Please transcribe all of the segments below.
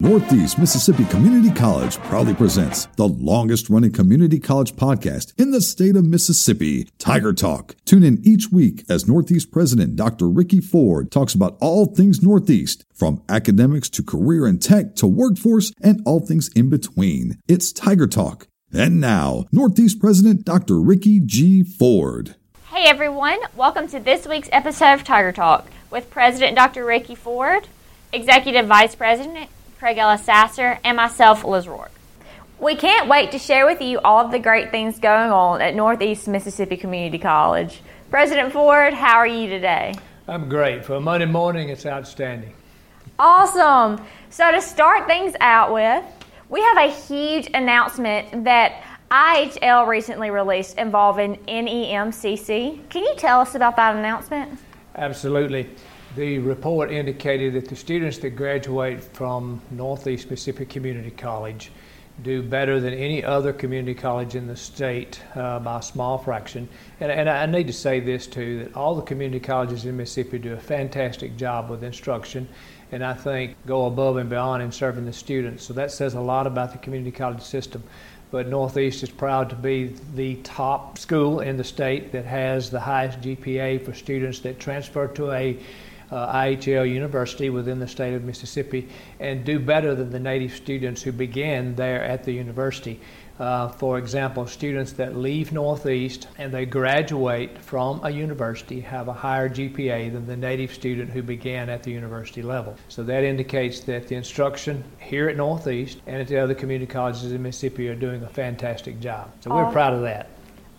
Northeast Mississippi Community College proudly presents the longest running community college podcast in the state of Mississippi, Tiger Talk. Tune in each week as Northeast President Dr. Ricky Ford talks about all things Northeast, from academics to career and tech to workforce and all things in between. It's Tiger Talk. And now, Northeast President Dr. Ricky G. Ford. Hey everyone, welcome to this week's episode of Tiger Talk with President Dr. Ricky Ford, Executive Vice President Craig Ellis Sasser, and myself, Liz Roark. We can't wait to share with you all of the great things going on at Northeast Mississippi Community College. President Ford, how are you today? I'm great. For a Monday morning, it's outstanding. Awesome. So, to start things out with, we have a huge announcement that IHL recently released involving NEMCC. Can you tell us about that announcement? Absolutely. The report indicated that the students that graduate from Northeast Mississippi Community College do better than any other community college in the state uh, by a small fraction. And, and, I need to say this too that all the community colleges in Mississippi do a fantastic job with instruction, and I think go above and beyond in serving the students. So that says a lot about the community college system. But Northeast is proud to be the top school in the state that has the highest GPA for students that transfer to a uh, IHL University within the state of Mississippi and do better than the native students who began there at the university. Uh, for example, students that leave Northeast and they graduate from a university have a higher GPA than the native student who began at the university level. So that indicates that the instruction here at Northeast and at the other community colleges in Mississippi are doing a fantastic job. So we're proud of that.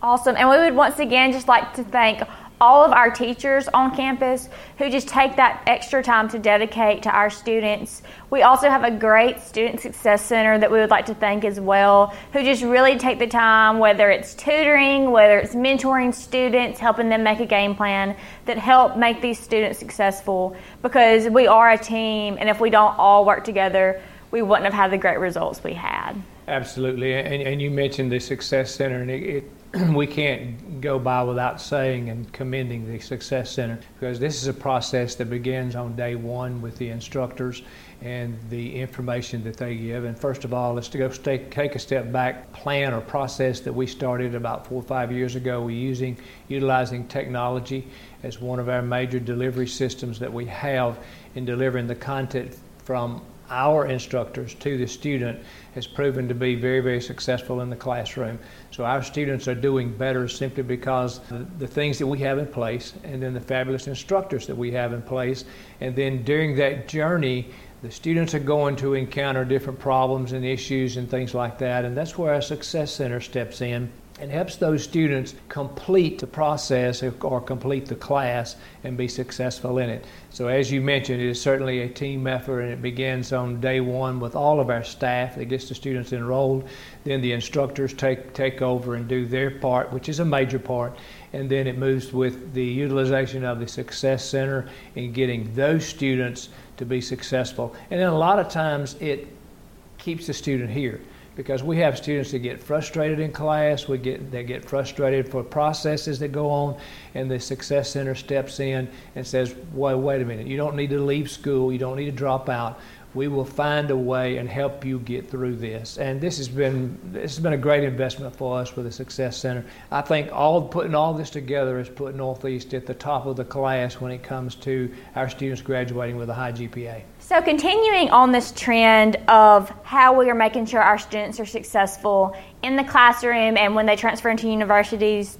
Awesome. And we would once again just like to thank all of our teachers on campus who just take that extra time to dedicate to our students. We also have a great Student Success Center that we would like to thank as well, who just really take the time, whether it's tutoring, whether it's mentoring students, helping them make a game plan, that help make these students successful because we are a team, and if we don't all work together, we wouldn't have had the great results we had. Absolutely. And, and you mentioned the Success Center, and it, it we can't go by without saying and commending the Success Center because this is a process that begins on day one with the instructors and the information that they give. And first of all, let's go stay, take a step back. Plan or process that we started about four or five years ago. We're using utilizing technology as one of our major delivery systems that we have in delivering the content from our instructors to the student has proven to be very, very successful in the classroom. So our students are doing better simply because the, things that we have in place and then the fabulous instructors that we have in place. And then during that journey, the students are going to encounter different problems and issues and things like that. And that's where our Success Center steps in and helps those students complete the process or complete the class and be successful in it. So, as you mentioned, it is certainly a team effort and it begins on day one with all of our staff that gets the students enrolled. Then the instructors take, take over and do their part, which is a major part. And then it moves with the utilization of the Success Center in getting those students to be successful. And then a lot of times it keeps the student here because we have students that get frustrated in class, we get they get frustrated for processes that go on, and the Success Center steps in and says, "Wait, wait a minute! You don't need to leave school. You don't need to drop out we will find a way and help you get through this. And this has been this has been a great investment for us with the Success Center. I think all putting all this together has put Northeast at the top of the class when it comes to our students graduating with a high GPA. So continuing on this trend of how we are making sure our students are successful in the classroom and when they transfer into universities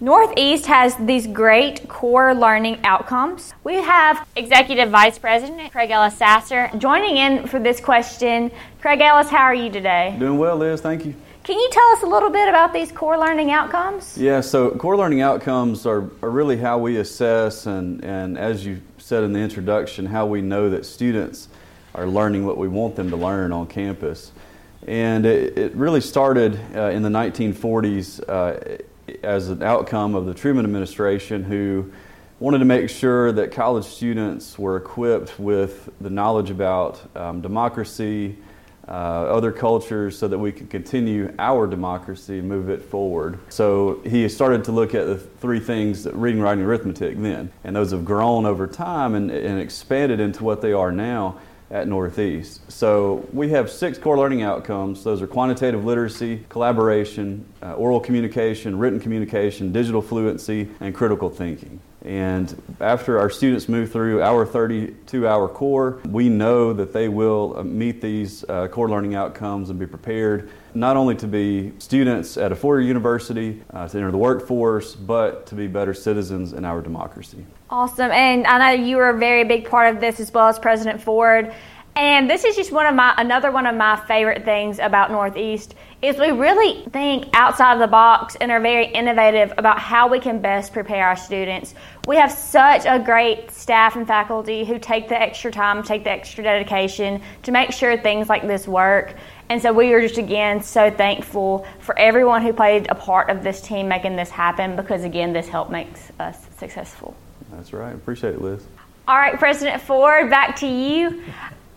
Northeast has these great core learning outcomes. We have Executive Vice President Craig Ellis Sasser joining in for this question. Craig Ellis, how are you today? Doing well, Liz. Thank you. Can you tell us a little bit about these core learning outcomes? Yeah, so core learning outcomes are, are really how we assess, and, and as you said in the introduction, how we know that students are learning what we want them to learn on campus. And it, it really started uh, in the 1940s. Uh, as an outcome of the Truman administration, who wanted to make sure that college students were equipped with the knowledge about um, democracy, uh, other cultures, so that we could continue our democracy and move it forward. So he started to look at the three things reading, writing, arithmetic then, and those have grown over time and, and expanded into what they are now. at Northeast. So we have six core learning outcomes. Those are quantitative literacy, collaboration, uh, oral communication, written communication, digital fluency, and critical thinking. And after our students move through our 32 hour core, we know that they will uh, meet these uh, core learning outcomes and be prepared not only to be students at a four year university, uh, to enter the workforce, but to be better citizens in our democracy. Awesome. And I know you were a very big part of this as well as President Ford. And this is just one of my another one of my favorite things about Northeast is we really think outside of the box and are very innovative about how we can best prepare our students. We have such a great staff and faculty who take the extra time, take the extra dedication to make sure things like this work. And so we are just again so thankful for everyone who played a part of this team making this happen because again this help makes us successful. That's right. Appreciate it, Liz. All right, President Ford, back to you.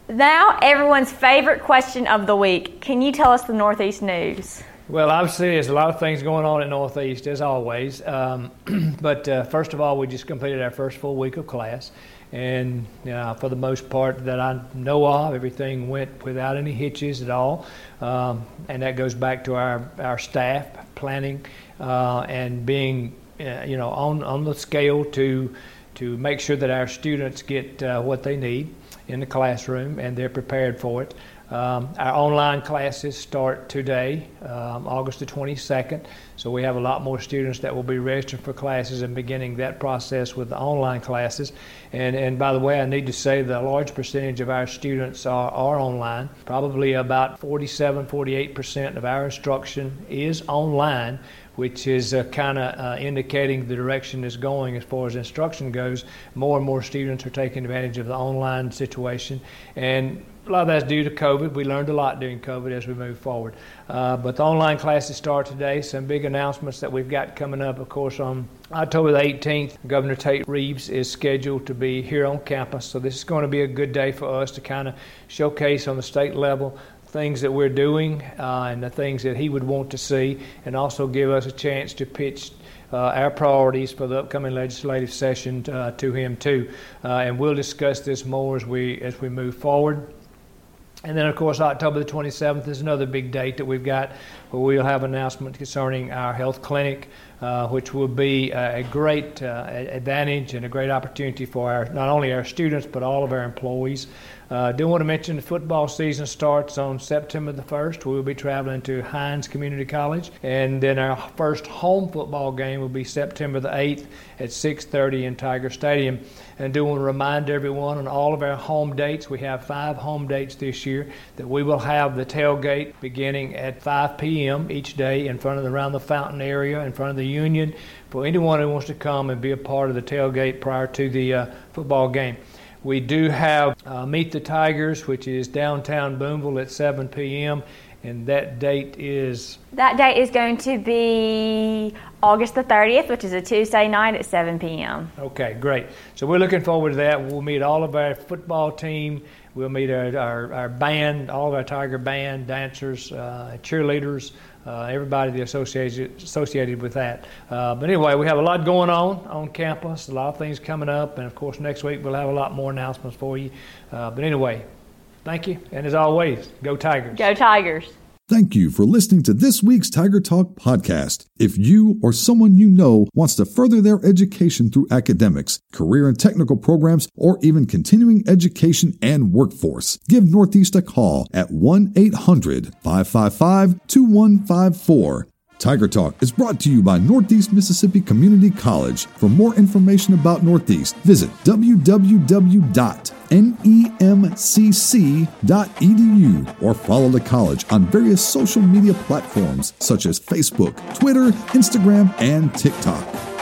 Now, everyone's favorite question of the week. Can you tell us the Northeast news? Well, obviously, there's a lot of things going on in Northeast, as always. Um, but uh, first of all, we just completed our first full week of class. And uh, for the most part that I know of, everything went without any hitches at all. Um, and that goes back to our, our staff planning uh, and being, uh, you know, on, on the scale to, to make sure that our students get uh, what they need in the classroom and they're prepared for it. Um, our online classes start today, um, August the 22nd. So we have a lot more students that will be registered for classes and beginning that process with the online classes. And, and by the way, I need to say that a large percentage of our students are, are online. Probably about 47, 48% of our instruction is online, which is uh, kind of uh, indicating the direction it's going as far as instruction goes. More and more students are taking advantage of the online situation, and a lot of that's due to COVID. We learned a lot during COVID as we move forward. Uh, but the online classes start today. Some big announcements that we've got coming up, of course, on October the 18th, Governor Tate Reeves is scheduled to be here on campus. So this is going to be a good day for us to kind of showcase on the state level things that we're doing uh, and the things that he would want to see, and also give us a chance to pitch uh, our priorities for the upcoming legislative session uh, to him too. Uh, and we'll discuss this more as we as we move forward. And then, of course, October the 27th is another big date that we've got where we'll have an announcement concerning our health clinic, uh, which will be a great uh, advantage and a great opportunity for our, not only our students but all of our employees. I uh, do want to mention the football season starts on September the 1st. We will be traveling to Hinds Community College, and then our first home football game will be September the 8th at 6:30 in Tiger Stadium. And do want to remind everyone on all of our home dates, we have five home dates this year, that we will have the tailgate beginning at 5 p.m. each day in front of the around the fountain area, in front of the Union, for anyone who wants to come and be a part of the tailgate prior to the uh, football game. We do have uh, Meet the Tigers, which is downtown Boonville at 7 p.m. And that date is? That date is going to be August the 30th, which is a Tuesday night at 7 p.m. Okay, great. So we're looking forward to that. We'll meet all of our football team. We'll meet our, our, our band, all of our Tiger band, dancers, uh, cheerleaders, uh, everybody associated associated with that. Uh, but anyway, we have a lot going on on campus, a lot of things coming up, and of course next week we'll have a lot more announcements for you. Uh, but anyway, thank you, and as always, go Tigers! Go Tigers! Thank you for listening to this week's Tiger Talk podcast. If you or someone you know wants to further their education through academics, career and technical programs, or even continuing education and workforce, give Northeast a call at 1 800 555 2154. Tiger Talk is brought to you by Northeast Mississippi Community College. For more information about Northeast, visit www.nemcc.edu or follow the college on various social media platforms such as Facebook, Twitter, Instagram, and TikTok.